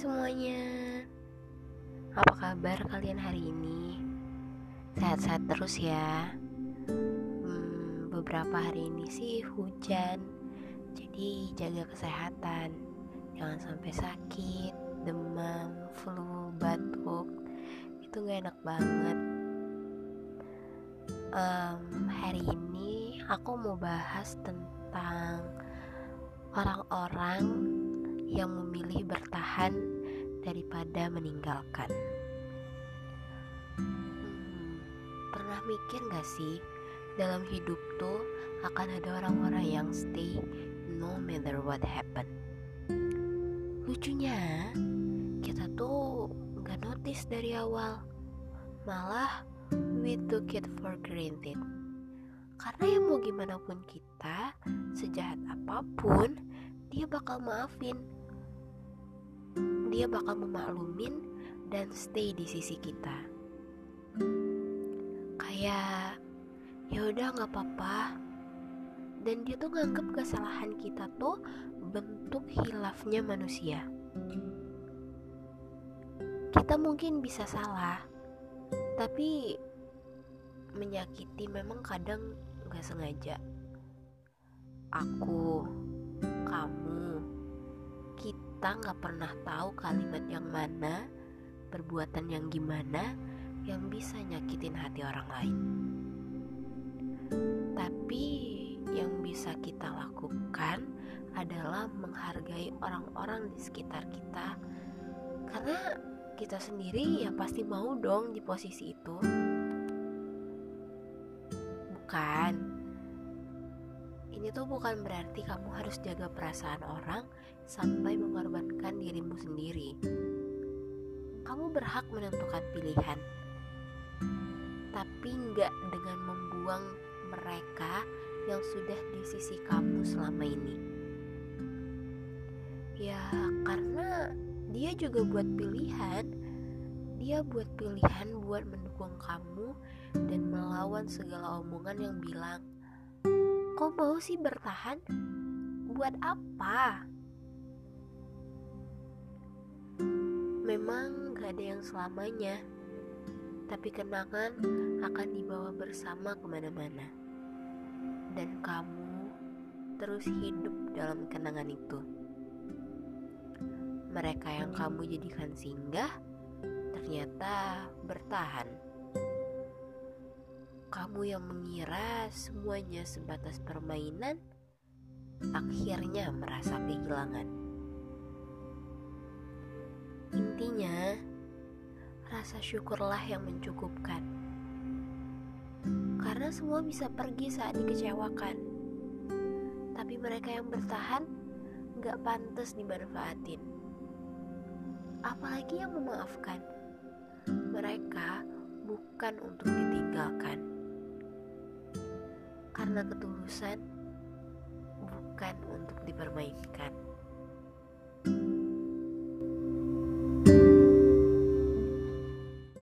semuanya. Apa kabar kalian hari ini? Sehat-sehat terus ya. Hmm, Beberapa hari ini sih hujan. Jadi jaga kesehatan. Jangan sampai sakit, demam, flu, batuk. Itu gak enak banget. Um, Hari ini aku mau bahas tentang orang-orang yang memilih bertahan daripada meninggalkan. Hmm, pernah mikir gak sih dalam hidup tuh akan ada orang-orang yang stay no matter what happen. Lucunya kita tuh gak notice dari awal, malah we took it for granted. Karena ya mau gimana pun kita, sejahat apa pun, dia bakal maafin dia bakal memaklumin dan stay di sisi kita. Kayak ya udah nggak apa-apa. Dan dia tuh nganggep kesalahan kita tuh bentuk hilafnya manusia. Kita mungkin bisa salah, tapi menyakiti memang kadang nggak sengaja. Aku, kamu, kita nggak pernah tahu kalimat yang mana, perbuatan yang gimana yang bisa nyakitin hati orang lain. Tapi yang bisa kita lakukan adalah menghargai orang-orang di sekitar kita, karena kita sendiri ya pasti mau dong di posisi itu. Bukan ini tuh bukan berarti kamu harus jaga perasaan orang sampai mengorbankan dirimu sendiri. Kamu berhak menentukan pilihan, tapi nggak dengan membuang mereka yang sudah di sisi kamu selama ini. Ya, karena dia juga buat pilihan. Dia buat pilihan buat mendukung kamu dan melawan segala omongan yang bilang Kok mau sih bertahan? Buat apa? Memang gak ada yang selamanya, tapi kenangan akan dibawa bersama ke mana-mana. Dan kamu terus hidup dalam kenangan itu. Mereka yang kamu jadikan singgah ternyata bertahan kamu yang mengira semuanya sebatas permainan, akhirnya merasa kehilangan. Intinya, rasa syukurlah yang mencukupkan. Karena semua bisa pergi saat dikecewakan. Tapi mereka yang bertahan gak pantas dimanfaatin. Apalagi yang memaafkan. Mereka bukan untuk ditinggalkan karena ketulusan bukan untuk dipermainkan.